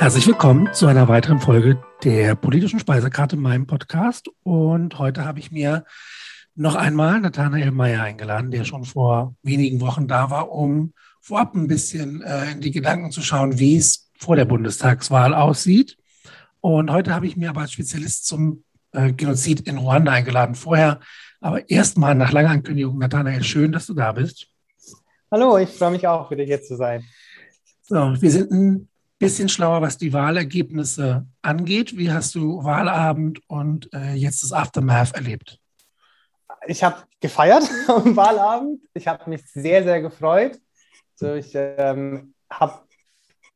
Herzlich willkommen zu einer weiteren Folge der politischen Speisekarte in meinem Podcast. Und heute habe ich mir noch einmal Nathanael Meyer eingeladen, der schon vor wenigen Wochen da war, um vorab ein bisschen äh, in die Gedanken zu schauen, wie es vor der Bundestagswahl aussieht. Und heute habe ich mir aber als Spezialist zum äh, Genozid in Ruanda eingeladen. Vorher aber erstmal nach langer Ankündigung, Nathanael, schön, dass du da bist. Hallo, ich freue mich auch, wieder hier zu sein. So, wir sind ein bisschen schlauer, was die Wahlergebnisse angeht. Wie hast du Wahlabend und äh, jetzt das Aftermath erlebt? Ich habe gefeiert am Wahlabend. Ich habe mich sehr, sehr gefreut. So, ich ähm, habe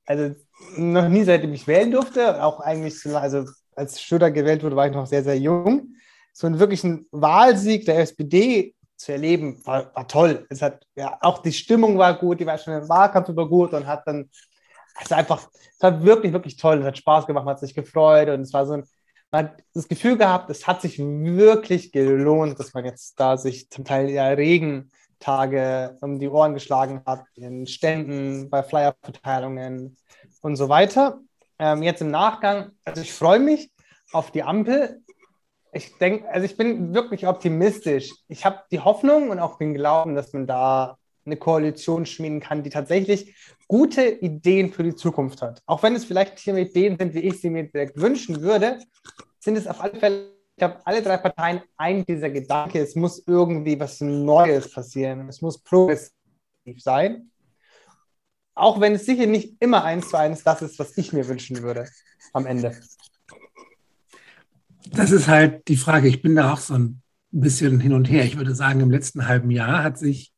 also noch nie seitdem ich wählen durfte, auch eigentlich, also als Schröder gewählt wurde, war ich noch sehr, sehr jung. So einen wirklichen Wahlsieg der SPD zu erleben, war, war toll. Es hat, ja, auch die Stimmung war gut, die war schon im Wahlkampf über gut und hat dann es war einfach, es war wirklich, wirklich toll. Es hat Spaß gemacht, man hat sich gefreut und es war so ein, man hat das Gefühl gehabt, es hat sich wirklich gelohnt, dass man jetzt da sich zum Teil ja Regentage um die Ohren geschlagen hat, in Ständen, bei Flyerverteilungen und so weiter. Ähm, jetzt im Nachgang, also ich freue mich auf die Ampel. Ich denke, also ich bin wirklich optimistisch. Ich habe die Hoffnung und auch den Glauben, dass man da eine Koalition schmieden kann, die tatsächlich gute Ideen für die Zukunft hat. Auch wenn es vielleicht hier Ideen sind, wie ich sie mir wünschen würde, sind es auf alle Fälle, ich glaube, alle drei Parteien ein dieser Gedanke, es muss irgendwie was Neues passieren, es muss progressiv sein. Auch wenn es sicher nicht immer eins zu eins das ist, was ich mir wünschen würde am Ende. Das ist halt die Frage. Ich bin da auch so ein bisschen hin und her. Ich würde sagen, im letzten halben Jahr hat sich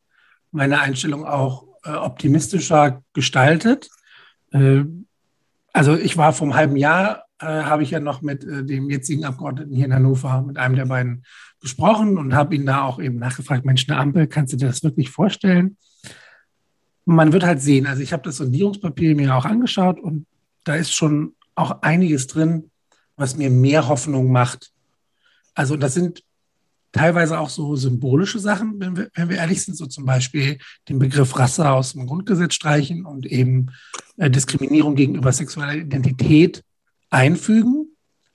meine Einstellung auch äh, optimistischer gestaltet. Äh, also ich war vor einem halben Jahr, äh, habe ich ja noch mit dem jetzigen Abgeordneten hier in Hannover, mit einem der beiden gesprochen und habe ihn da auch eben nachgefragt, Mensch, eine Ampel, kannst du dir das wirklich vorstellen? Man wird halt sehen, also ich habe das Sondierungspapier mir auch angeschaut und da ist schon auch einiges drin, was mir mehr Hoffnung macht. Also das sind teilweise auch so symbolische Sachen, wenn wir, wenn wir ehrlich sind, so zum Beispiel den Begriff Rasse aus dem Grundgesetz streichen und eben äh, Diskriminierung gegenüber sexueller Identität einfügen.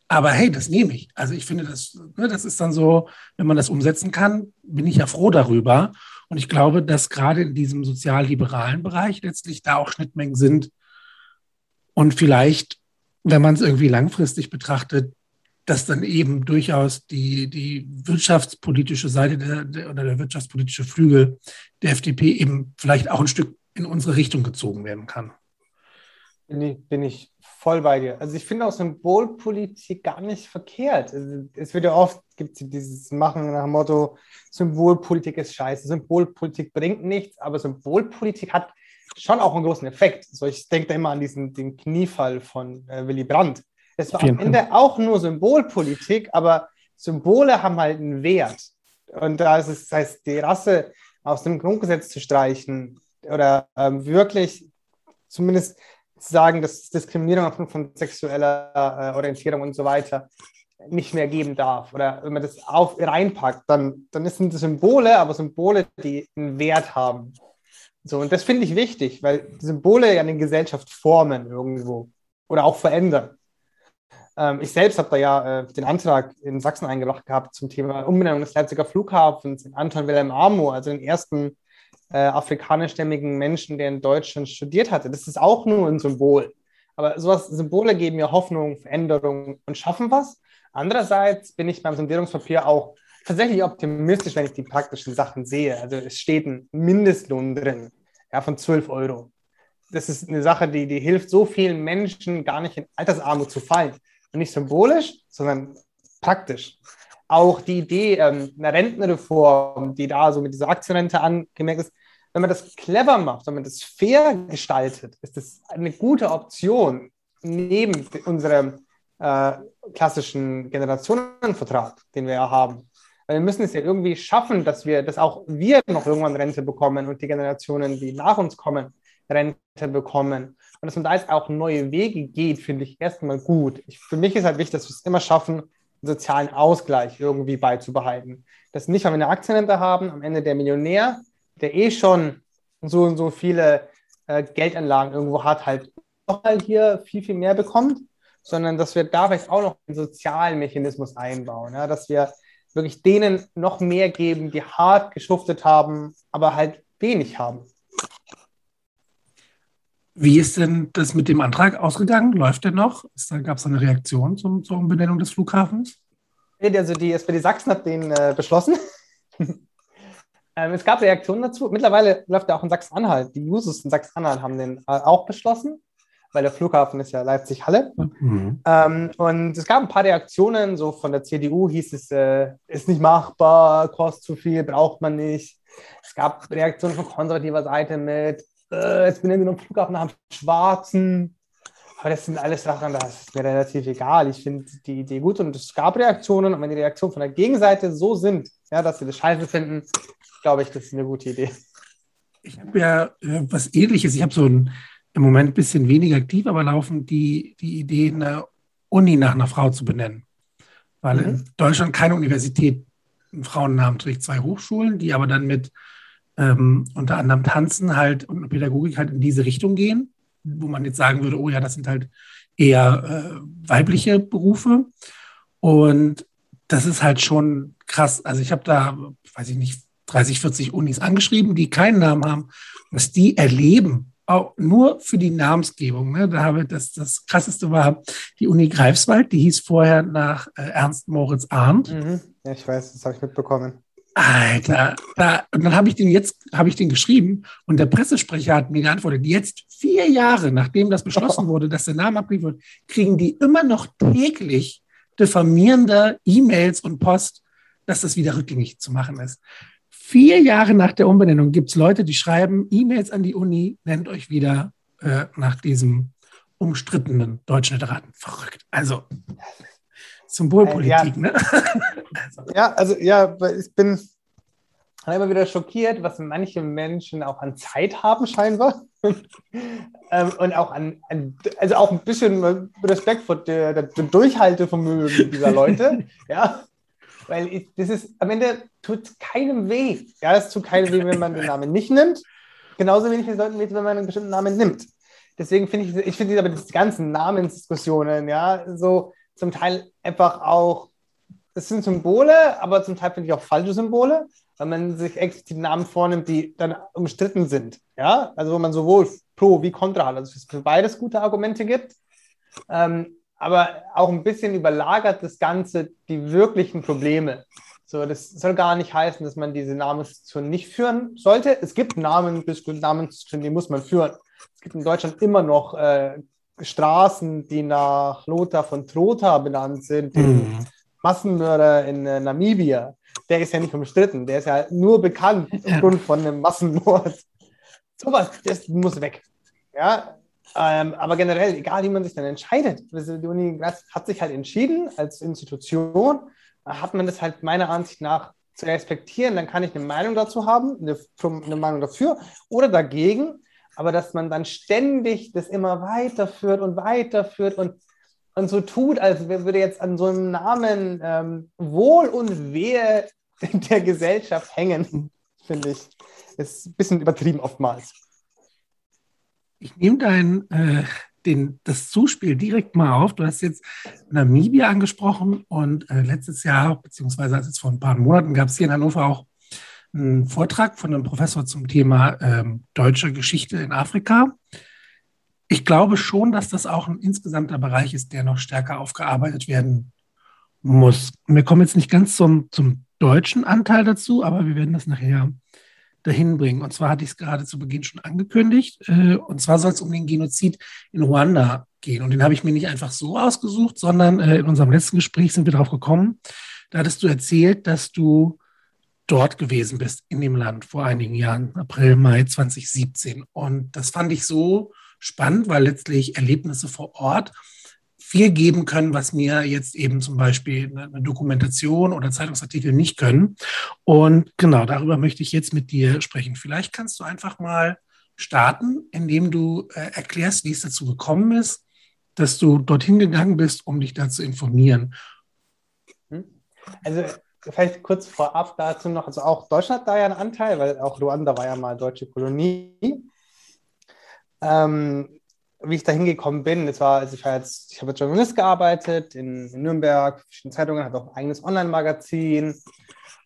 Aber hey, das nehme ich. Also ich finde, das, ne, das ist dann so, wenn man das umsetzen kann, bin ich ja froh darüber. Und ich glaube, dass gerade in diesem sozialliberalen Bereich letztlich da auch Schnittmengen sind. Und vielleicht, wenn man es irgendwie langfristig betrachtet, dass dann eben durchaus die, die wirtschaftspolitische Seite der, der, oder der wirtschaftspolitische Flügel der FDP eben vielleicht auch ein Stück in unsere Richtung gezogen werden kann. Bin ich, bin ich voll bei dir. Also ich finde auch Symbolpolitik gar nicht verkehrt. Also es wird ja oft, gibt es dieses Machen nach dem Motto, Symbolpolitik ist scheiße, Symbolpolitik bringt nichts, aber Symbolpolitik hat schon auch einen großen Effekt. So, ich denke da immer an diesen den Kniefall von äh, Willy Brandt. Es war am Ende auch nur Symbolpolitik, aber Symbole haben halt einen Wert. Und da ist es, das heißt, die Rasse aus dem Grundgesetz zu streichen oder ähm, wirklich zumindest zu sagen, dass Diskriminierung aufgrund von sexueller äh, Orientierung und so weiter nicht mehr geben darf. Oder wenn man das auf, reinpackt, dann, dann sind das Symbole, aber Symbole, die einen Wert haben. So, und das finde ich wichtig, weil Symbole ja eine Gesellschaft formen irgendwo oder auch verändern. Ähm, ich selbst habe da ja äh, den Antrag in Sachsen eingebracht gehabt zum Thema Umbenennung des Leipziger Flughafens in Anton Wilhelm Amo, also den ersten äh, afrikanischstämmigen Menschen, der in Deutschland studiert hatte. Das ist auch nur ein Symbol. Aber sowas, Symbole geben mir Hoffnung, Veränderung und schaffen was. Andererseits bin ich beim Sondierungspapier auch tatsächlich optimistisch, wenn ich die praktischen Sachen sehe. Also es steht ein Mindestlohn drin, ja, von 12 Euro. Das ist eine Sache, die, die hilft so vielen Menschen gar nicht in Altersarmut zu fallen. Und nicht symbolisch, sondern praktisch. Auch die Idee ähm, einer Rentenreform, die da so mit dieser Aktienrente angemerkt ist, wenn man das clever macht, wenn man das fair gestaltet, ist das eine gute Option neben unserem äh, klassischen Generationenvertrag, den wir ja haben. Weil wir müssen es ja irgendwie schaffen, dass wir, dass auch wir noch irgendwann Rente bekommen und die Generationen, die nach uns kommen, Rente bekommen. Und dass man da jetzt auch neue Wege geht, finde ich erstmal gut. Ich, für mich ist halt wichtig, dass wir es immer schaffen, einen sozialen Ausgleich irgendwie beizubehalten. Dass nicht, wenn wir eine Aktienrente haben, am Ende der Millionär, der eh schon so und so viele äh, Geldanlagen irgendwo hat, halt nochmal hier viel, viel mehr bekommt, sondern dass wir da vielleicht auch noch einen sozialen Mechanismus einbauen, ja, dass wir wirklich denen noch mehr geben, die hart geschuftet haben, aber halt wenig haben. Wie ist denn das mit dem Antrag ausgegangen? Läuft der noch? Gab es eine Reaktion zum, zur Umbenennung des Flughafens? Also die SPD Sachsen hat den äh, beschlossen. ähm, es gab Reaktionen dazu. Mittlerweile läuft er auch in Sachsen-Anhalt. Die Jusos in Sachsen-Anhalt haben den äh, auch beschlossen weil der Flughafen ist ja Leipzig-Halle. Mhm. Ähm, und es gab ein paar Reaktionen, so von der CDU hieß es, äh, ist nicht machbar, kostet zu viel, braucht man nicht. Es gab Reaktionen von konservativer Seite mit, äh, jetzt benennen wir noch Flughafen nach dem Schwarzen. Aber das sind alles Sachen, das ist mir relativ egal. Ich finde die Idee gut und es gab Reaktionen. Und wenn die Reaktionen von der Gegenseite so sind, ja, dass sie das scheiße finden, glaube ich, das ist eine gute Idee. Ich habe ja äh, was ähnliches. Ich habe so ein im Moment ein bisschen weniger aktiv, aber laufen die, die Idee, eine Uni nach einer Frau zu benennen. Weil mhm. in Deutschland keine Universität einen Frauennamen trägt, zwei Hochschulen, die aber dann mit ähm, unter anderem Tanzen halt und Pädagogik halt in diese Richtung gehen, wo man jetzt sagen würde, oh ja, das sind halt eher äh, weibliche Berufe. Und das ist halt schon krass. Also ich habe da, weiß ich nicht, 30, 40 Unis angeschrieben, die keinen Namen haben, was die erleben, auch nur für die Namensgebung. Ne? Da habe das, das krasseste war die Uni Greifswald, die hieß vorher nach äh, Ernst Moritz Arndt. Mhm. Ja, ich weiß, das habe ich mitbekommen. Alter, da, und dann habe ich den jetzt, habe ich den geschrieben und der Pressesprecher hat mir geantwortet, jetzt vier Jahre nachdem das beschlossen wurde, dass der Name abgegeben wird, kriegen die immer noch täglich diffamierende E-Mails und Post, dass das wieder rückgängig zu machen ist. Vier Jahre nach der Umbenennung gibt es Leute, die schreiben E-Mails an die Uni, nennt euch wieder äh, nach diesem umstrittenen deutschen Literaten. Verrückt. Also Symbolpolitik, ja. ne? also. Ja, also ja, ich bin immer wieder schockiert, was manche Menschen auch an Zeit haben, scheinbar. ähm, und auch an, an, also auch ein bisschen Respekt vor der, der, Durchhaltevermögen dieser Leute. ja, weil ich, das ist, am Ende tut keinem weh. Ja, es tut keinem weh, wenn man den Namen nicht nimmt. Genauso wenig wie sollten weh, wenn man einen bestimmten Namen nimmt. Deswegen finde ich, ich finde aber die ganzen Namensdiskussionen, ja, so zum Teil einfach auch, es sind Symbole, aber zum Teil finde ich auch falsche Symbole, weil man sich explizit Namen vornimmt, die dann umstritten sind. Ja, also wo man sowohl pro wie contra hat, also es für beides gute Argumente gibt. Ähm, aber auch ein bisschen überlagert das Ganze die wirklichen Probleme. So, das soll gar nicht heißen, dass man diese Namensdiskussion nicht führen sollte. Es gibt Namen, Namensdiskussionen, die muss man führen. Es gibt in Deutschland immer noch äh, Straßen, die nach Lothar von Trotha benannt sind, mhm. Massenmörder in äh, Namibia. Der ist ja nicht umstritten, der ist ja nur bekannt aufgrund von einem Massenmord. Sowas, das muss weg. Ja, ähm, aber generell, egal wie man sich dann entscheidet, die Uni hat sich halt entschieden als Institution, hat man das halt meiner Ansicht nach zu respektieren. Dann kann ich eine Meinung dazu haben, eine, eine Meinung dafür oder dagegen. Aber dass man dann ständig das immer weiterführt und weiterführt und, und so tut, als würde jetzt an so einem Namen ähm, Wohl und Wehe der Gesellschaft hängen, finde ich, ist ein bisschen übertrieben oftmals. Ich nehme dein, äh, den, das Zuspiel direkt mal auf. Du hast jetzt Namibia angesprochen und äh, letztes Jahr, beziehungsweise jetzt vor ein paar Monaten, gab es hier in Hannover auch einen Vortrag von einem Professor zum Thema ähm, deutsche Geschichte in Afrika. Ich glaube schon, dass das auch ein insgesamter Bereich ist, der noch stärker aufgearbeitet werden muss. Wir kommen jetzt nicht ganz zum, zum deutschen Anteil dazu, aber wir werden das nachher dahin bringen. Und zwar hatte ich es gerade zu Beginn schon angekündigt. Äh, und zwar soll es um den Genozid in Ruanda gehen. Und den habe ich mir nicht einfach so ausgesucht, sondern äh, in unserem letzten Gespräch sind wir darauf gekommen. Da hattest du erzählt, dass du dort gewesen bist in dem Land vor einigen Jahren, April, Mai 2017. Und das fand ich so spannend, weil letztlich Erlebnisse vor Ort viel geben können, was mir jetzt eben zum Beispiel eine Dokumentation oder Zeitungsartikel nicht können. Und genau darüber möchte ich jetzt mit dir sprechen. Vielleicht kannst du einfach mal starten, indem du äh, erklärst, wie es dazu gekommen ist, dass du dorthin gegangen bist, um dich da zu informieren. Hm? Also vielleicht kurz vorab dazu noch, also auch Deutschland hat da ja einen Anteil, weil auch Ruanda war ja mal deutsche Kolonie. Ähm, wie ich da hingekommen bin. Das war, also ich war jetzt, ich habe als Journalist gearbeitet in, in Nürnberg, verschiedene Zeitungen, hatte auch ein eigenes Online-Magazin.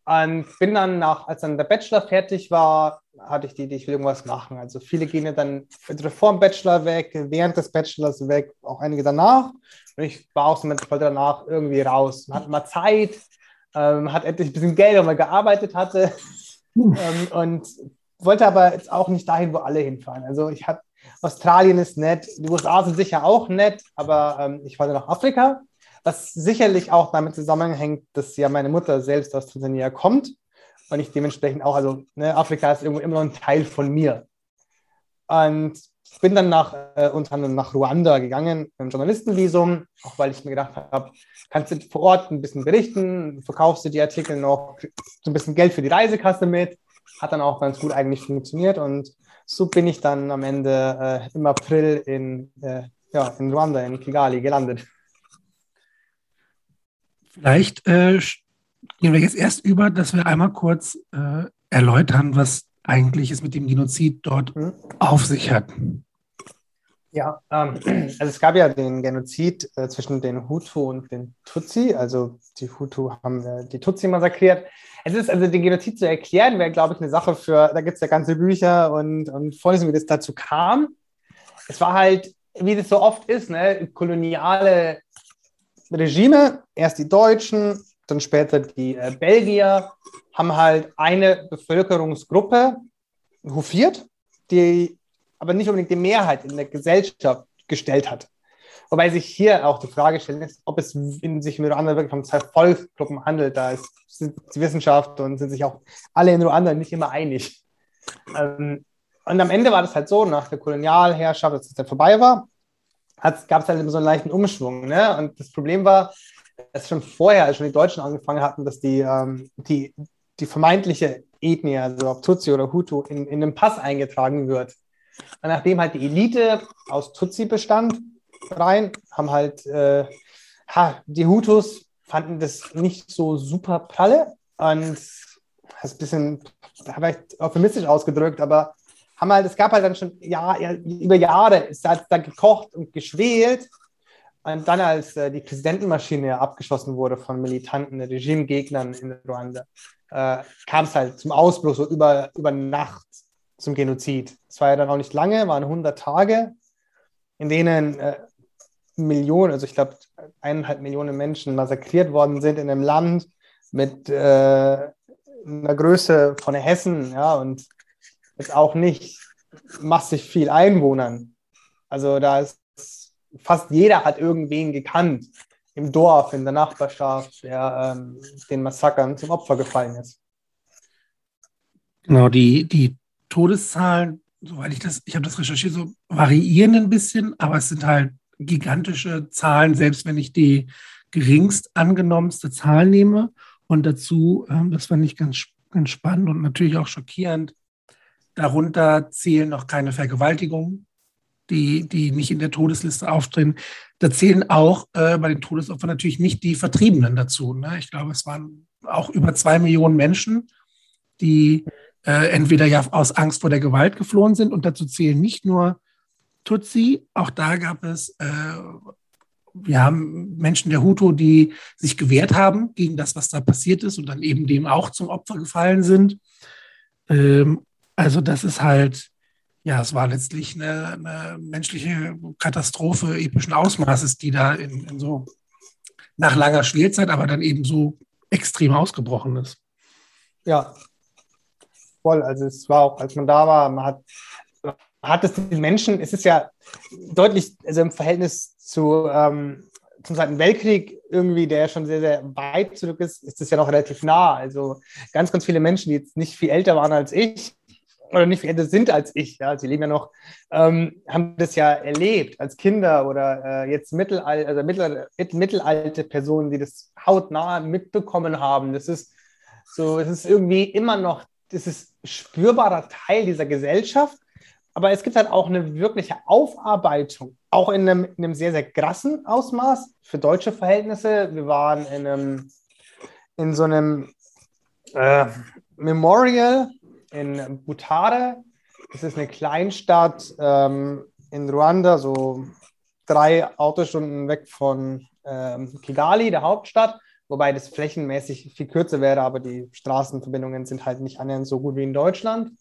Und bin dann nach, als dann der Bachelor fertig war, hatte ich die Idee, ich will irgendwas machen. Also viele gehen ja dann vor dem Bachelor weg, während des Bachelors weg, auch einige danach. Und ich war auch so mit, wollte danach irgendwie raus. Man hatte mal Zeit, ähm, hat endlich ein bisschen Geld, weil man gearbeitet hatte. Ähm, und wollte aber jetzt auch nicht dahin, wo alle hinfahren. Also ich hatte, Australien ist nett, die USA sind sicher auch nett, aber ähm, ich wollte nach Afrika, was sicherlich auch damit zusammenhängt, dass ja meine Mutter selbst aus Tansania kommt und ich dementsprechend auch, also ne, Afrika ist irgendwo immer noch ein Teil von mir. Und bin dann nach, äh, unter anderem nach Ruanda gegangen mit einem Journalistenvisum, auch weil ich mir gedacht habe, kannst du vor Ort ein bisschen berichten, verkaufst du die Artikel noch, so ein bisschen Geld für die Reisekasse mit. Hat dann auch ganz gut eigentlich funktioniert und so bin ich dann am Ende äh, im April in, äh, ja, in Ruanda, in Kigali gelandet. Vielleicht äh, gehen wir jetzt erst über, dass wir einmal kurz äh, erläutern, was eigentlich es mit dem Genozid dort mhm. auf sich hat. Ja, ähm, also es gab ja den Genozid äh, zwischen den Hutu und den Tutsi. Also die Hutu haben äh, die Tutsi massakriert. Es ist also den Genozid zu erklären, wäre, glaube ich, eine Sache für, da gibt es ja ganze Bücher und, und Vorlesungen, wie das dazu kam. Es war halt, wie das so oft ist, ne, koloniale Regime, erst die Deutschen, dann später die äh, Belgier, haben halt eine Bevölkerungsgruppe hofiert, die aber nicht unbedingt die Mehrheit in der Gesellschaft gestellt hat. Wobei sich hier auch die Frage stellt, ist, ob es sich in Ruanda wirklich um zwei Volksgruppen handelt. Da ist die Wissenschaft und sind sich auch alle in Ruanda nicht immer einig. Ähm, und am Ende war das halt so, nach der Kolonialherrschaft, als es dann vorbei war, gab es halt so einen leichten Umschwung. Ne? Und das Problem war, dass schon vorher, als schon die Deutschen angefangen hatten, dass die, ähm, die, die vermeintliche Ethnie, also ob Tutsi oder Hutu, in, in den Pass eingetragen wird. Nachdem halt die Elite aus Tutsi bestand, rein, haben halt äh, ha, die Hutus fanden das nicht so super pralle und das ist ein bisschen vielleicht euphemistisch ausgedrückt, aber haben halt, es gab halt dann schon ja, über Jahre, es hat da gekocht und geschwelt. Und dann, als äh, die Präsidentenmaschine abgeschossen wurde von militanten Regimegegnern in Ruanda, äh, kam es halt zum Ausbruch so über, über Nacht zum Genozid. Es war ja dann auch nicht lange, waren 100 Tage, in denen äh, Millionen, also ich glaube eineinhalb Millionen Menschen massakriert worden sind in einem Land mit äh, einer Größe von Hessen, ja, und jetzt auch nicht massig viel Einwohnern. Also da ist fast jeder hat irgendwen gekannt im Dorf, in der Nachbarschaft, der ähm, den Massakern zum Opfer gefallen ist. Genau, die, die Todeszahlen, soweit ich das, ich habe das recherchiert, so variieren ein bisschen, aber es sind halt gigantische Zahlen, selbst wenn ich die geringst angenommenste Zahl nehme. Und dazu, ähm, das fand ich ganz, ganz spannend und natürlich auch schockierend, darunter zählen noch keine Vergewaltigungen, die, die nicht in der Todesliste auftreten. Da zählen auch äh, bei den Todesopfern natürlich nicht die Vertriebenen dazu. Ne? Ich glaube, es waren auch über zwei Millionen Menschen, die äh, entweder ja aus Angst vor der Gewalt geflohen sind und dazu zählen nicht nur Tutsi, auch da gab es äh, wir haben Menschen der Hutu, die sich gewehrt haben gegen das, was da passiert ist und dann eben dem auch zum Opfer gefallen sind. Ähm, also das ist halt, ja, es war letztlich eine, eine menschliche Katastrophe epischen Ausmaßes, die da in, in so nach langer Schwelzeit aber dann eben so extrem ausgebrochen ist. Ja, voll. Also es war auch, als man da war, man hat hat es den Menschen, es ist ja deutlich, also im Verhältnis zu, ähm, zum Zweiten Weltkrieg irgendwie, der schon sehr, sehr weit zurück ist, ist es ja noch relativ nah. Also ganz, ganz viele Menschen, die jetzt nicht viel älter waren als ich oder nicht viel älter sind als ich, ja, sie leben ja noch, ähm, haben das ja erlebt als Kinder oder äh, jetzt mittelal also mittel mittelalte Personen, die das hautnah mitbekommen haben. Das ist so, es ist irgendwie immer noch, das ist spürbarer Teil dieser Gesellschaft aber es gibt halt auch eine wirkliche Aufarbeitung, auch in einem, in einem sehr, sehr krassen Ausmaß für deutsche Verhältnisse. Wir waren in, einem, in so einem äh, Memorial in Butare. Das ist eine Kleinstadt ähm, in Ruanda, so drei Autostunden weg von ähm, Kigali, der Hauptstadt, wobei das flächenmäßig viel kürzer wäre, aber die Straßenverbindungen sind halt nicht annähernd so gut wie in Deutschland.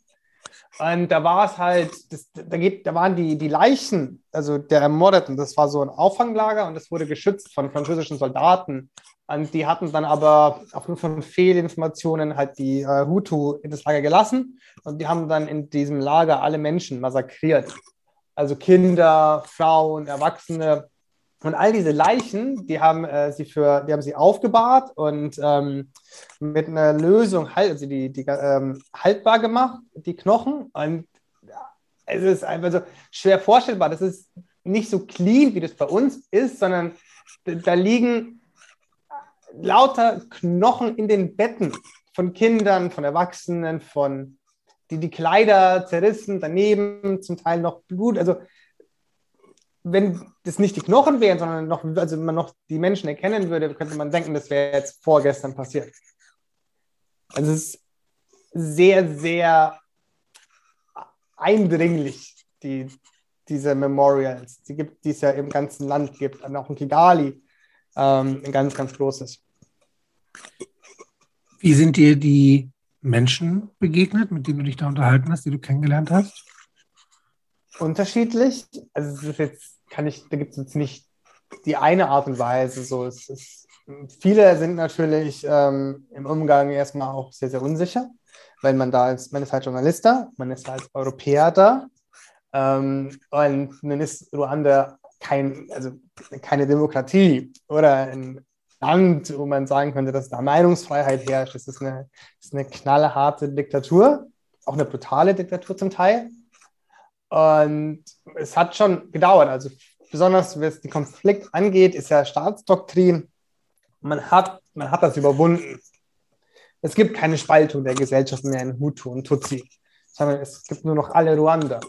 Und da war es halt, das, da, geht, da waren die, die Leichen, also der Ermordeten, das war so ein Auffanglager und das wurde geschützt von französischen Soldaten. Und die hatten dann aber aufgrund von Fehlinformationen halt die äh, Hutu in das Lager gelassen und die haben dann in diesem Lager alle Menschen massakriert. Also Kinder, Frauen, Erwachsene. Und all diese Leichen, die haben äh, sie für, die haben sie aufgebahrt und ähm, mit einer Lösung halt, also die, die ähm, haltbar gemacht, die Knochen. Und es ist einfach so schwer vorstellbar. Das ist nicht so clean, wie das bei uns ist, sondern da liegen lauter Knochen in den Betten von Kindern, von Erwachsenen, von die, die Kleider zerrissen, daneben zum Teil noch Blut. Also wenn das nicht die Knochen wären, sondern noch, also man noch die Menschen erkennen würde, könnte man denken, das wäre jetzt vorgestern passiert. Also es ist sehr, sehr eindringlich, die, diese Memorials, die, gibt, die es ja im ganzen Land gibt, und auch in Kigali, ähm, ein ganz, ganz großes. Wie sind dir die Menschen begegnet, mit denen du dich da unterhalten hast, die du kennengelernt hast? Unterschiedlich. Also jetzt kann ich, da gibt es jetzt nicht die eine Art und Weise. So, es ist, viele sind natürlich ähm, im Umgang erstmal auch sehr, sehr unsicher, weil man da ist, man ist halt Journalist da, man ist als Europäer da ähm, und dann ist Ruanda kein, also keine Demokratie oder ein Land, wo man sagen könnte, dass da Meinungsfreiheit herrscht. Es ist eine, es ist eine knallharte Diktatur, auch eine brutale Diktatur zum Teil. Und es hat schon gedauert. Also besonders was den Konflikt angeht, ist ja Staatsdoktrin. Man hat, man hat das überwunden. Es gibt keine Spaltung der Gesellschaft mehr in Hutu und Tutsi, sondern es gibt nur noch alle Ruanda.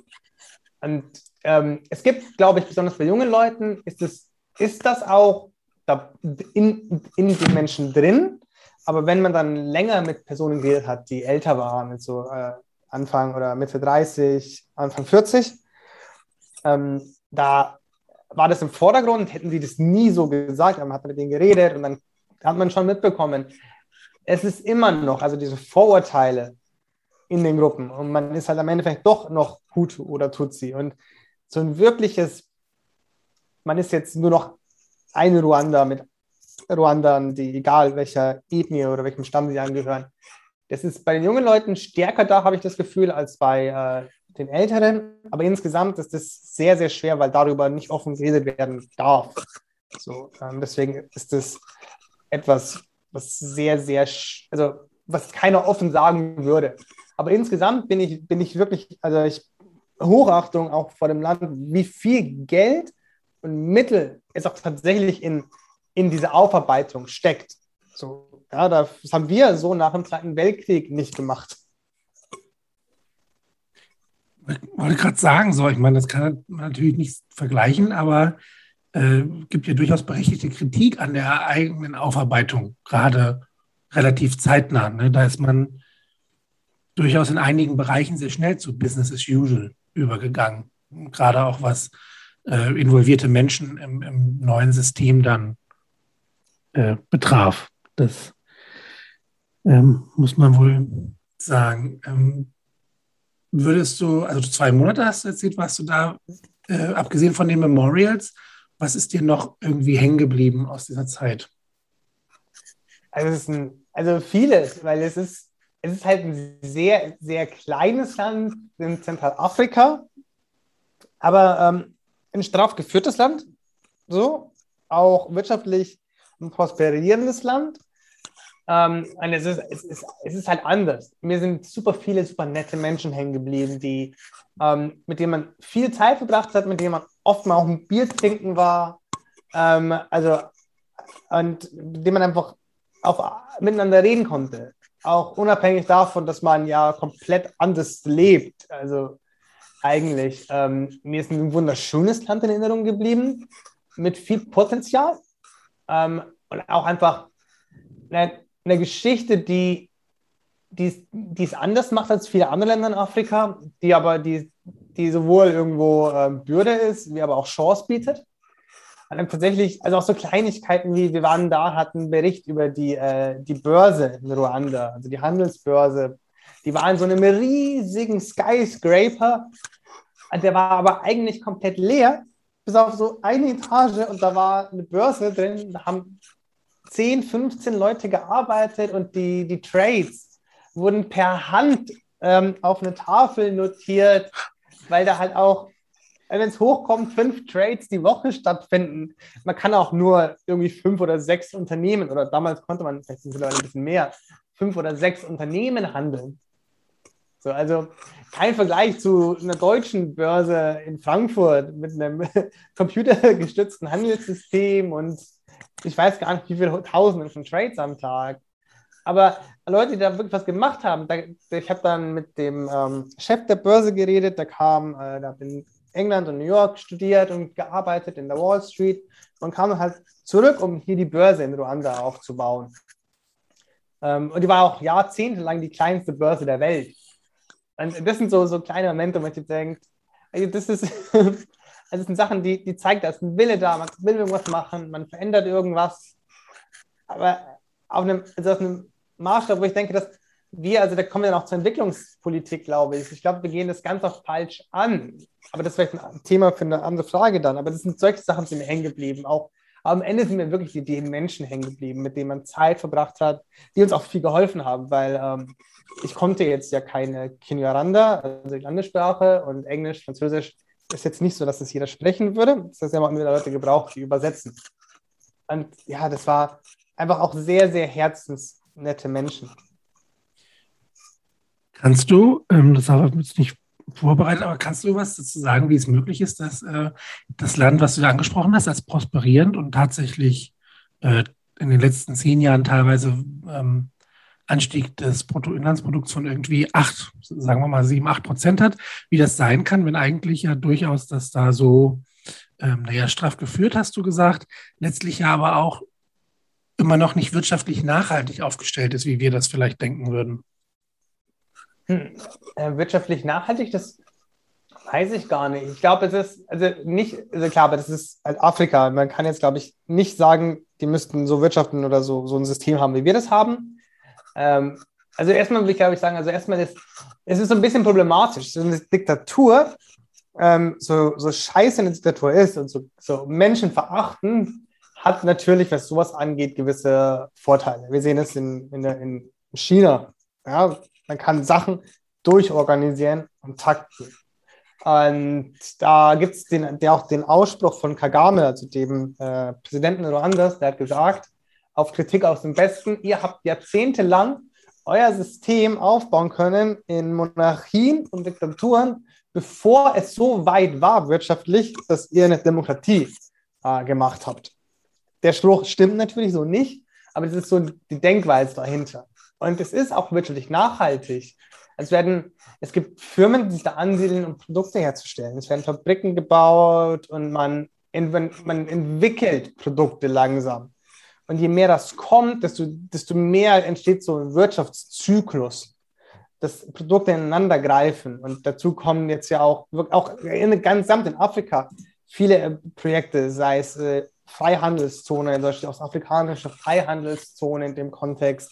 Und ähm, es gibt, glaube ich, besonders bei jungen Leuten, ist, es, ist das auch da in, in den Menschen drin. Aber wenn man dann länger mit Personen geredet hat, die älter waren, mit so äh, Anfang oder Mitte 30, Anfang 40, ähm, da war das im Vordergrund, hätten sie das nie so gesagt, aber man hat mit denen geredet und dann hat man schon mitbekommen, es ist immer noch, also diese Vorurteile in den Gruppen. Und man ist halt am Endeffekt doch noch Hutu oder Tutsi. Und so ein wirkliches, man ist jetzt nur noch ein Ruanda mit Ruandern, die egal welcher Ethnie oder welchem Stamm sie angehören. Das ist bei den jungen Leuten stärker da, habe ich das Gefühl, als bei äh, den Älteren. Aber insgesamt ist das sehr, sehr schwer, weil darüber nicht offen geredet werden darf. So, ähm, deswegen ist das etwas, was sehr, sehr, also was keiner offen sagen würde. Aber insgesamt bin ich, bin ich wirklich, also ich Hochachtung auch vor dem Land, wie viel Geld und Mittel es auch tatsächlich in, in diese Aufarbeitung steckt. So, ja, das haben wir so nach dem Zweiten Weltkrieg nicht gemacht. Ich wollte gerade sagen, so, ich meine, das kann man natürlich nicht vergleichen, aber äh, gibt ja durchaus berechtigte Kritik an der eigenen Aufarbeitung, gerade relativ zeitnah. Ne? Da ist man durchaus in einigen Bereichen sehr schnell zu Business as usual übergegangen. Gerade auch was äh, involvierte Menschen im, im, neuen System dann äh, betraf. Das ähm, muss man wohl sagen. Ähm, würdest du, also zwei Monate hast du erzählt, warst du da, äh, abgesehen von den Memorials, was ist dir noch irgendwie hängen geblieben aus dieser Zeit? Also, ein, also vieles, weil es ist, es ist halt ein sehr, sehr kleines Land in Zentralafrika. Aber ähm, ein straff geführtes Land, so, auch wirtschaftlich ein prosperierendes Land. Ähm, und es ist, es, ist, es ist halt anders. Mir sind super viele, super nette Menschen hängen geblieben, die, ähm, mit denen man viel Zeit verbracht hat, mit denen man oft mal auch ein Bier trinken war. Ähm, also, und mit denen man einfach auch miteinander reden konnte. Auch unabhängig davon, dass man ja komplett anders lebt. Also, eigentlich. Ähm, mir ist ein wunderschönes Land in Erinnerung geblieben, mit viel Potenzial ähm, und auch einfach eine, eine Geschichte, die, die, es anders macht als viele andere Länder in Afrika, die aber die, die sowohl irgendwo äh, Bürde ist, wie aber auch Chance bietet. Und dann tatsächlich, also auch so Kleinigkeiten wie, wir waren da, hatten einen Bericht über die, äh, die Börse in Ruanda, also die Handelsbörse. Die war in so einem riesigen Skyscraper. Der war aber eigentlich komplett leer, bis auf so eine Etage und da war eine Börse drin. Da haben 10, 15 Leute gearbeitet und die, die Trades wurden per Hand ähm, auf eine Tafel notiert, weil da halt auch wenn es hochkommt, fünf Trades die Woche stattfinden. Man kann auch nur irgendwie fünf oder sechs Unternehmen, oder damals konnte man, vielleicht sind ein bisschen mehr, fünf oder sechs Unternehmen handeln. So, also kein Vergleich zu einer deutschen Börse in Frankfurt mit einem computergestützten Handelssystem und ich weiß gar nicht, wie viele Tausenden von Trades am Tag. Aber Leute, die da wirklich was gemacht haben, da, ich habe dann mit dem ähm, Chef der Börse geredet, der kam, äh, da bin England und New York studiert und gearbeitet in der Wall Street und kam halt zurück, um hier die Börse in Ruanda aufzubauen. Ähm, und die war auch jahrzehntelang die kleinste Börse der Welt. Und das sind so, so kleine Momente, wo man sich denkt, das ist, das sind Sachen, die, die zeigen, da ist ein Wille da, man will irgendwas machen, man verändert irgendwas. Aber auf einem, also auf einem Maßstab, wo ich denke, dass wir, also da kommen wir noch zur Entwicklungspolitik, glaube ich. Ich glaube, wir gehen das ganz oft falsch an. Aber das ist vielleicht ein Thema für eine andere Frage dann. Aber das sind solche Sachen, die mir hängen geblieben. Auch aber am Ende sind mir wirklich die, die Menschen hängen geblieben, mit denen man Zeit verbracht hat, die uns auch viel geholfen haben, weil ähm, ich konnte jetzt ja keine Kinyarwanda, also die Landessprache, und Englisch, Französisch ist jetzt nicht so, dass das jeder sprechen würde. Das heißt, wir haben immer Leute gebraucht, die übersetzen. Und ja, das war einfach auch sehr, sehr herzensnette Menschen. Kannst du, ähm, das habe ich jetzt nicht vorbereitet, aber kannst du was dazu sagen, wie es möglich ist, dass äh, das Land, was du da angesprochen hast, als prosperierend und tatsächlich äh, in den letzten zehn Jahren teilweise ähm, Anstieg des Bruttoinlandsprodukts von irgendwie acht, sagen wir mal sieben, acht Prozent hat, wie das sein kann, wenn eigentlich ja durchaus das da so, ähm, naja, straff geführt, hast du gesagt, letztlich ja aber auch immer noch nicht wirtschaftlich nachhaltig aufgestellt ist, wie wir das vielleicht denken würden. Hm, äh, wirtschaftlich nachhaltig, das weiß ich gar nicht. Ich glaube, es ist, also nicht, also klar, aber das ist halt Afrika. Man kann jetzt, glaube ich, nicht sagen, die müssten so wirtschaften oder so, so ein System haben, wie wir das haben. Ähm, also erstmal will ich, glaube ich, sagen, also erstmal ist, es ist so ein bisschen problematisch. So eine Diktatur, ähm, so, so scheiße eine Diktatur ist und so, so Menschen verachten, hat natürlich, was sowas angeht, gewisse Vorteile. Wir sehen es in, in, in China. Ja, man kann Sachen durchorganisieren und takten. Und da gibt es den, der auch den Ausspruch von Kagame, also dem äh, Präsidenten Ruandas, der hat gesagt, auf Kritik aus dem Besten, ihr habt jahrzehntelang euer System aufbauen können in Monarchien und Diktaturen, bevor es so weit war wirtschaftlich, dass ihr eine Demokratie äh, gemacht habt. Der Spruch stimmt natürlich so nicht, aber das ist so die Denkweise dahinter. Und es ist auch wirtschaftlich nachhaltig. Es werden, es gibt Firmen, die sich da ansiedeln, um Produkte herzustellen. Es werden Fabriken gebaut und man, man entwickelt Produkte langsam. Und je mehr das kommt, desto, desto mehr entsteht so ein Wirtschaftszyklus, dass Produkte ineinander greifen. Und dazu kommen jetzt ja auch, auch in, ganz samt in Afrika viele äh, Projekte, sei es äh, Freihandelszone, solche ostafrikanische Freihandelszone in dem Kontext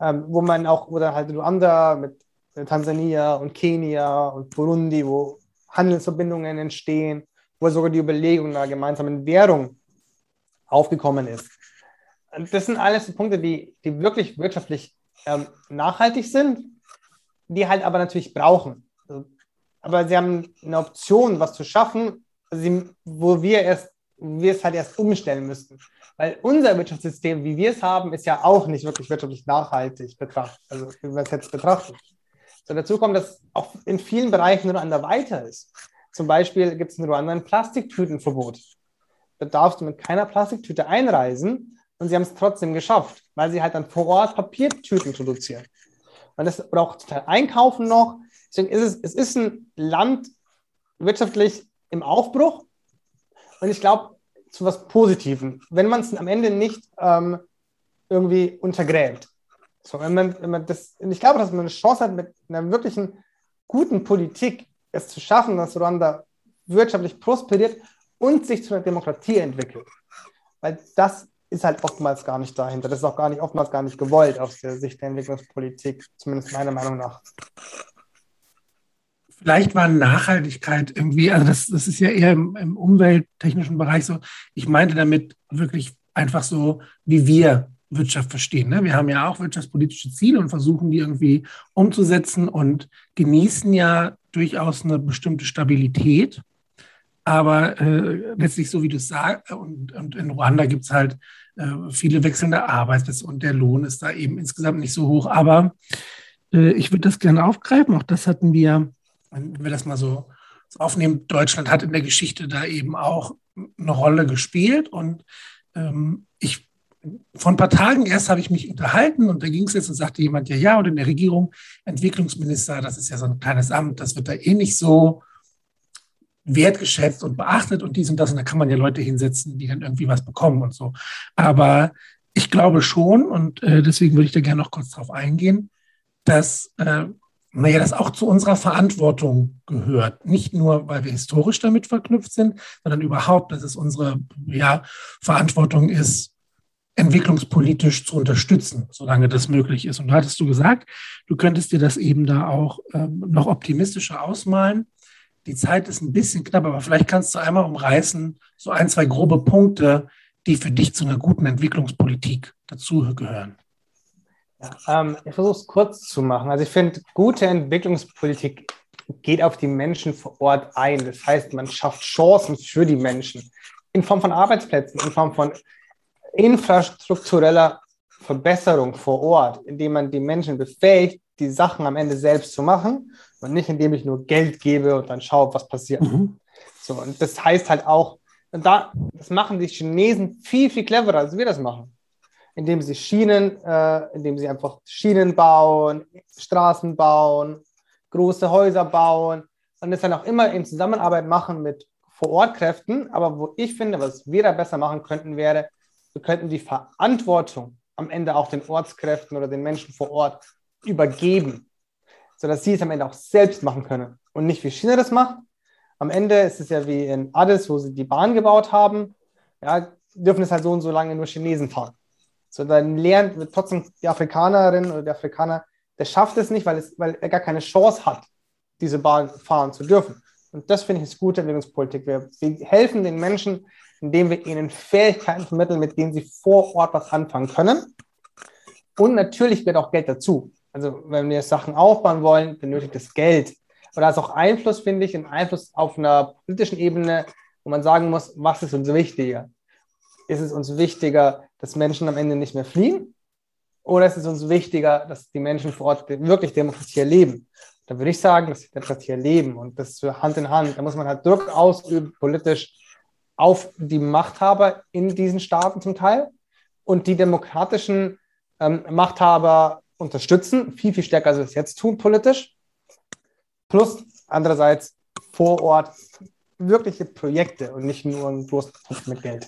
ähm, wo man auch, oder halt Ruanda mit Tansania und Kenia und Burundi, wo Handelsverbindungen entstehen, wo sogar die Überlegung einer gemeinsamen Währung aufgekommen ist. Das sind alles Punkte, die, die wirklich wirtschaftlich ähm, nachhaltig sind, die halt aber natürlich brauchen. Aber sie haben eine Option, was zu schaffen, sie, wo wir erst, wir es halt erst umstellen müssten. Weil unser Wirtschaftssystem, wie wir es haben, ist ja auch nicht wirklich wirtschaftlich nachhaltig betrachtet, also wie man es jetzt betrachtet. So dazu kommt, dass auch in vielen Bereichen Ruanda weiter ist. Zum Beispiel gibt es in Ruanda ein Plastiktütenverbot. Da darfst du mit keiner Plastiktüte einreisen und sie haben es trotzdem geschafft, weil sie halt dann vor Ort Papiertüten produzieren. Und das braucht total einkaufen noch. Deswegen ist es, es ist ein Land wirtschaftlich im Aufbruch. Und ich glaube, zu was Positivem, wenn man es am Ende nicht ähm, irgendwie untergräbt. So, wenn man, wenn man das, ich glaube, dass man eine Chance hat, mit einer wirklichen guten Politik es zu schaffen, dass Ruanda wirtschaftlich prosperiert und sich zu einer Demokratie entwickelt. Weil das ist halt oftmals gar nicht dahinter. Das ist auch gar nicht, oftmals gar nicht gewollt aus der Sicht der Entwicklungspolitik, zumindest meiner Meinung nach. Vielleicht war Nachhaltigkeit irgendwie, also das, das ist ja eher im, im umwelttechnischen Bereich so. Ich meinte damit wirklich einfach so, wie wir Wirtschaft verstehen. Ne? Wir haben ja auch wirtschaftspolitische Ziele und versuchen die irgendwie umzusetzen und genießen ja durchaus eine bestimmte Stabilität. Aber äh, letztlich, so wie du es sagst, und, und, in Ruanda gibt es halt äh, viele wechselnde Arbeitsplätze und der Lohn ist da eben insgesamt nicht so hoch. Aber äh, ich würde das gerne aufgreifen. Auch das hatten wir, wenn wir das mal so aufnehmen, Deutschland hat in der Geschichte da eben auch eine Rolle gespielt. Und ähm, ich vor ein paar Tagen erst habe ich mich unterhalten und da ging es jetzt und sagte jemand, ja, ja, und in der Regierung Entwicklungsminister, das ist ja so ein kleines Amt, das wird da eh nicht so wertgeschätzt und beachtet und dies und das. Und da kann man ja Leute hinsetzen, die dann irgendwie was bekommen und so. Aber ich glaube schon, und äh, deswegen würde ich da gerne noch kurz drauf eingehen, dass, äh, naja, das auch zu unserer Verantwortung gehört. Nicht nur, weil wir historisch damit verknüpft sind, sondern überhaupt, dass es unsere ja, Verantwortung ist, entwicklungspolitisch zu unterstützen, solange das möglich ist. Und da hattest du gesagt, du könntest dir das eben da auch ähm, noch optimistischer ausmalen. Die Zeit ist ein bisschen knapp, aber vielleicht kannst du einmal umreißen, so ein, zwei grobe Punkte, die für dich zu einer guten Entwicklungspolitik dazugehören. Ja, ähm, ich versuche es kurz zu machen. Also ich finde, gute Entwicklungspolitik geht auf die Menschen vor Ort ein. Das heißt, man schafft Chancen für die Menschen in Form von Arbeitsplätzen, in Form von infrastruktureller Verbesserung vor Ort, indem man die Menschen befähigt, die Sachen am Ende selbst zu machen und nicht indem ich nur Geld gebe und dann schaue, was passiert. Mhm. So, und das heißt halt auch, da, das machen die Chinesen viel, viel cleverer, als wir das machen. Indem sie Schienen, äh, indem sie einfach Schienen bauen, Straßen bauen, große Häuser bauen und das dann auch immer in Zusammenarbeit machen mit Vor-Ort-Kräften. Aber wo ich finde, was wir da besser machen könnten, wäre, wir könnten die Verantwortung am Ende auch den Ortskräften oder den Menschen vor Ort übergeben, sodass sie es am Ende auch selbst machen können und nicht wie China das macht. Am Ende ist es ja wie in Addis, wo sie die Bahn gebaut haben, ja, dürfen es halt so und so lange nur Chinesen fahren. So, dann lernt trotzdem die Afrikanerin oder der Afrikaner, der schafft es nicht, weil, es, weil er gar keine Chance hat, diese Bahn fahren zu dürfen. Und das finde ich ist gute Entwicklungspolitik. Wir, wir helfen den Menschen, indem wir ihnen Fähigkeiten vermitteln, mit denen sie vor Ort was anfangen können. Und natürlich gehört auch Geld dazu. Also wenn wir Sachen aufbauen wollen, benötigt es Geld. Aber da ist auch Einfluss, finde ich, ein Einfluss auf einer politischen Ebene, wo man sagen muss, was ist uns wichtiger? Ist es uns wichtiger, dass Menschen am Ende nicht mehr fliehen? Oder ist es uns wichtiger, dass die Menschen vor Ort wirklich Demokratie erleben? Da würde ich sagen, dass sie Demokratie erleben und das für Hand in Hand. Da muss man halt Druck ausüben, politisch, auf die Machthaber in diesen Staaten zum Teil und die demokratischen ähm, Machthaber unterstützen, viel, viel stärker als wir es jetzt tun politisch. Plus andererseits vor Ort wirkliche Projekte und nicht nur ein Dursttopf mit Geld.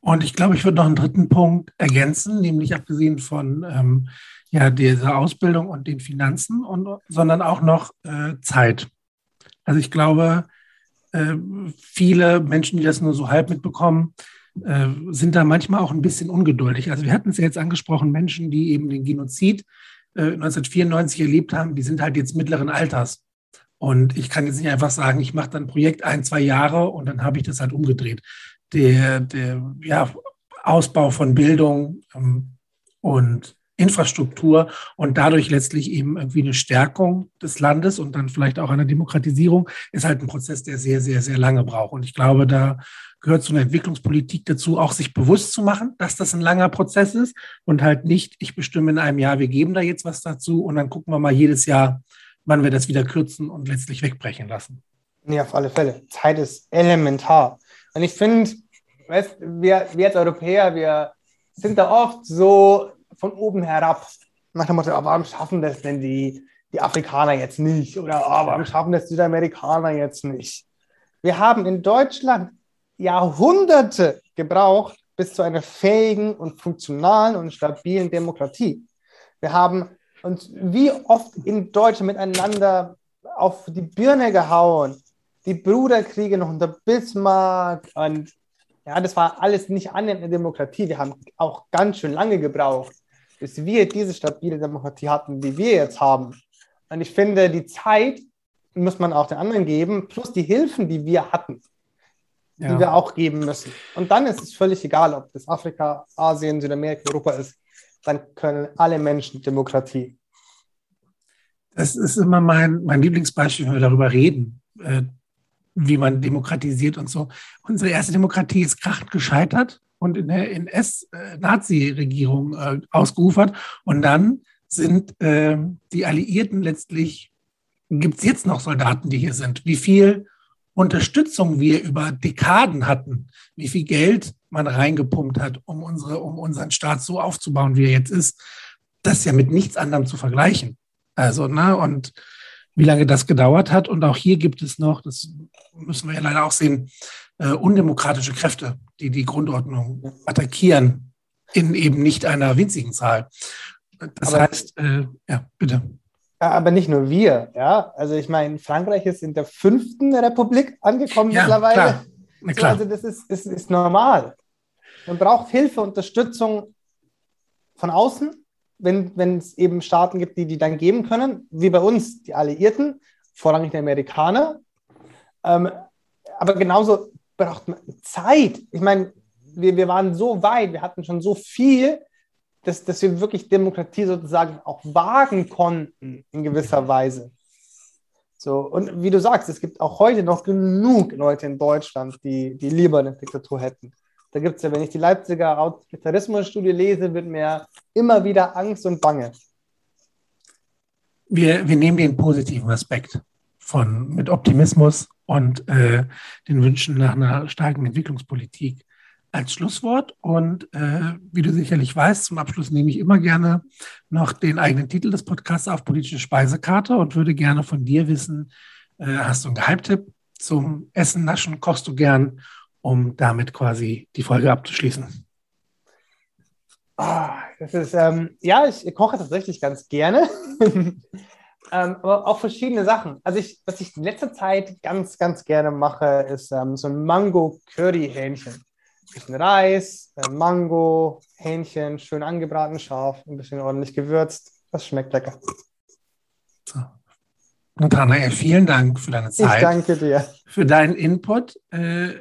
Und ich glaube, ich würde noch einen dritten Punkt ergänzen, nämlich abgesehen von ähm, ja, dieser Ausbildung und den Finanzen, und, sondern auch noch äh, Zeit. Also ich glaube, äh, viele Menschen, die das nur so halb mitbekommen, äh, sind da manchmal auch ein bisschen ungeduldig. Also wir hatten es ja jetzt angesprochen, Menschen, die eben den Genozid 1994 äh, erlebt haben, die sind halt jetzt mittleren Alters. Und ich kann jetzt nicht einfach sagen, ich mache dann ein Projekt ein, zwei Jahre und dann habe ich das halt umgedreht. Der, der ja, Ausbau von Bildung ähm, und Infrastruktur und dadurch letztlich eben irgendwie eine Stärkung des Landes und dann vielleicht auch eine Demokratisierung, ist halt ein Prozess, der sehr, sehr, sehr lange braucht. Und ich glaube, da gehört zu einer Entwicklungspolitik dazu, auch sich bewusst zu machen, dass das ein langer Prozess ist und halt nicht, ich bestimme in einem Jahr, wir geben da jetzt was dazu und dann gucken wir mal jedes Jahr, wann wir das wieder kürzen und letztlich wegbrechen lassen. Nee, auf alle Fälle. Zeit ist elementar. Und ich finde, wir, wir als Europäer, wir sind da oft so von oben herab. Nach dem Motto, oh, warum schaffen das denn die, die Afrikaner jetzt nicht? Oder oh, warum schaffen das Südamerikaner jetzt nicht? Wir haben in Deutschland Jahrhunderte gebraucht bis zu einer fähigen und funktionalen und stabilen Demokratie. Wir haben uns wie oft in Deutschland miteinander auf die Birne gehauen. Die Bruderkriege noch unter Bismarck und ja, das war alles nicht annähernd eine Demokratie. Wir haben auch ganz schön lange gebraucht, bis wir diese stabile Demokratie hatten, die wir jetzt haben. Und ich finde, die Zeit muss man auch den anderen geben, plus die Hilfen, die wir hatten, die ja. wir auch geben müssen. Und dann ist es völlig egal, ob das Afrika, Asien, Südamerika, Europa ist. Dann können alle Menschen Demokratie. Das ist immer mein, mein Lieblingsbeispiel, wenn wir darüber reden. Äh, wie man demokratisiert und so. Unsere erste Demokratie ist krachend gescheitert und in der NS-Nazi-Regierung äh, ausgeufert. Und dann sind äh, die Alliierten letztlich, gibt es jetzt noch Soldaten, die hier sind? Wie viel Unterstützung wir über Dekaden hatten, wie viel Geld man reingepumpt hat, um, unsere, um unseren Staat so aufzubauen, wie er jetzt ist, das ist ja mit nichts anderem zu vergleichen. Also, ne, und wie lange das gedauert hat. Und auch hier gibt es noch, das müssen wir ja leider auch sehen, äh, undemokratische Kräfte, die die Grundordnung attackieren in eben nicht einer winzigen Zahl. Das aber, heißt, äh, ja, bitte. Aber nicht nur wir, ja. Also ich meine, Frankreich ist in der fünften Republik angekommen ja, mittlerweile. Klar. Na, klar. So, also das ist, ist, ist normal. Man braucht Hilfe, Unterstützung von außen wenn, es eben Staaten gibt, die die dann geben können, wie bei uns, die Alliierten, vorrangig die Amerikaner. Ähm, aber genauso braucht man Zeit. Ich meine, wir, wir waren so weit, wir hatten schon so viel, dass, dass wir wirklich Demokratie sozusagen auch wagen konnten in gewisser Weise. So, und wie du sagst, es gibt auch heute noch genug Leute in Deutschland, die, die lieber eine Diktatur hätten. Da gibt es ja, wenn ich die Leipziger Autoritarismusstudie lese, wird mir immer wieder Angst und Bange. Wir, wir nehmen den positiven Aspekt von, mit Optimismus und äh, den Wünschen nach einer starken Entwicklungspolitik als Schlusswort. Und äh, wie du sicherlich weißt, zum Abschluss nehme ich immer gerne noch den eigenen Titel des Podcasts auf politische Speisekarte und würde gerne von dir wissen, äh, hast du einen Geheimtipp zum Essen, Naschen, kochst du gern um damit quasi die Folge abzuschließen? Oh, das ist, ähm, ja, ich koche tatsächlich ganz gerne. ähm, aber auch verschiedene Sachen. Also ich, was ich in letzter Zeit ganz, ganz gerne mache, ist ähm, so ein Mango-Curry-Hähnchen. Ein bisschen Reis, äh, Mango, Hähnchen, schön angebraten, scharf, ein bisschen ordentlich gewürzt. Das schmeckt lecker. So. Nathanael, vielen Dank für deine Zeit. Ich danke dir. Für deinen Input. Äh,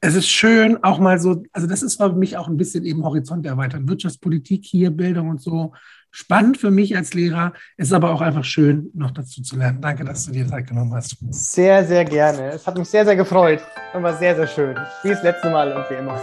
es ist schön, auch mal so, also das ist für mich auch ein bisschen eben Horizont erweitern. Wirtschaftspolitik hier, Bildung und so. Spannend für mich als Lehrer, ist aber auch einfach schön, noch dazu zu lernen. Danke, dass du dir Zeit genommen hast. Sehr, sehr gerne. Es hat mich sehr, sehr gefreut und war sehr, sehr schön. Wie das letzte Mal und wie immer.